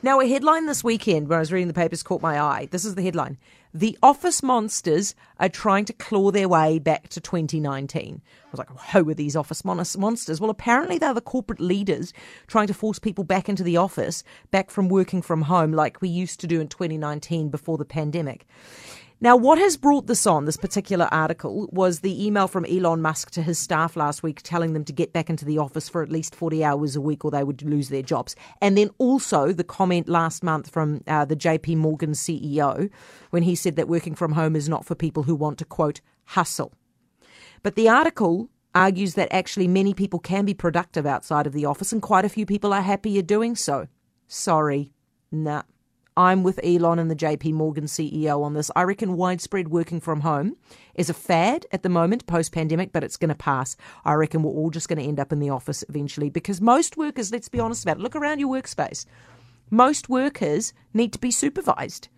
Now, a headline this weekend when I was reading the papers caught my eye. This is the headline. The office monsters are trying to claw their way back to 2019. I was like, who are these office monsters? Well, apparently they're the corporate leaders trying to force people back into the office, back from working from home like we used to do in 2019 before the pandemic. Now, what has brought this on, this particular article, was the email from Elon Musk to his staff last week telling them to get back into the office for at least 40 hours a week or they would lose their jobs. And then also the comment last month from uh, the JP Morgan CEO when he said that working from home is not for people who want to, quote, hustle. But the article argues that actually many people can be productive outside of the office and quite a few people are happier doing so. Sorry. Nah. I'm with Elon and the JP Morgan CEO on this. I reckon widespread working from home is a fad at the moment, post pandemic, but it's going to pass. I reckon we're all just going to end up in the office eventually because most workers, let's be honest about it, look around your workspace. Most workers need to be supervised.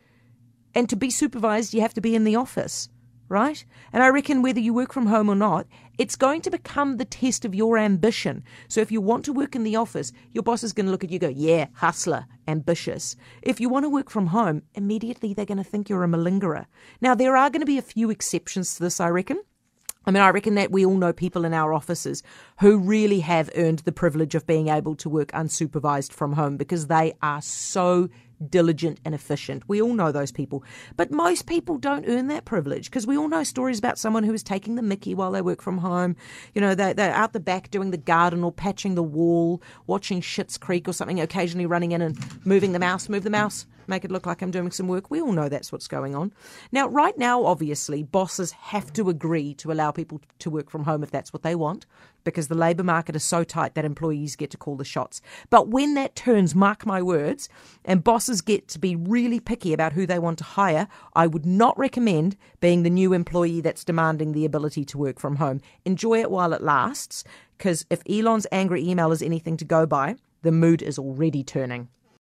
And to be supervised, you have to be in the office right? And I reckon whether you work from home or not, it's going to become the test of your ambition. So if you want to work in the office, your boss is going to look at you go, yeah, hustler, ambitious. If you want to work from home, immediately they're going to think you're a malingerer. Now, there are going to be a few exceptions to this, I reckon. I mean, I reckon that we all know people in our offices who really have earned the privilege of being able to work unsupervised from home because they are so diligent and efficient. We all know those people. But most people don't earn that privilege because we all know stories about someone who is taking the mickey while they work from home. You know, they, they're out the back doing the garden or patching the wall, watching Schitt's Creek or something, occasionally running in and moving the mouse, move the mouse, make it look like I'm doing some work. We all know that's what's going on. Now, right now, obviously, bosses have to agree to allow people to work from home if that's what they want because the labour market is so tight that employees get to call the shots. But when that turns, mark my words, and bosses get to be really picky about who they want to hire, I would not recommend being the new employee that's demanding the ability to work from home. Enjoy it while it lasts, because if Elon's angry email is anything to go by, the mood is already turning.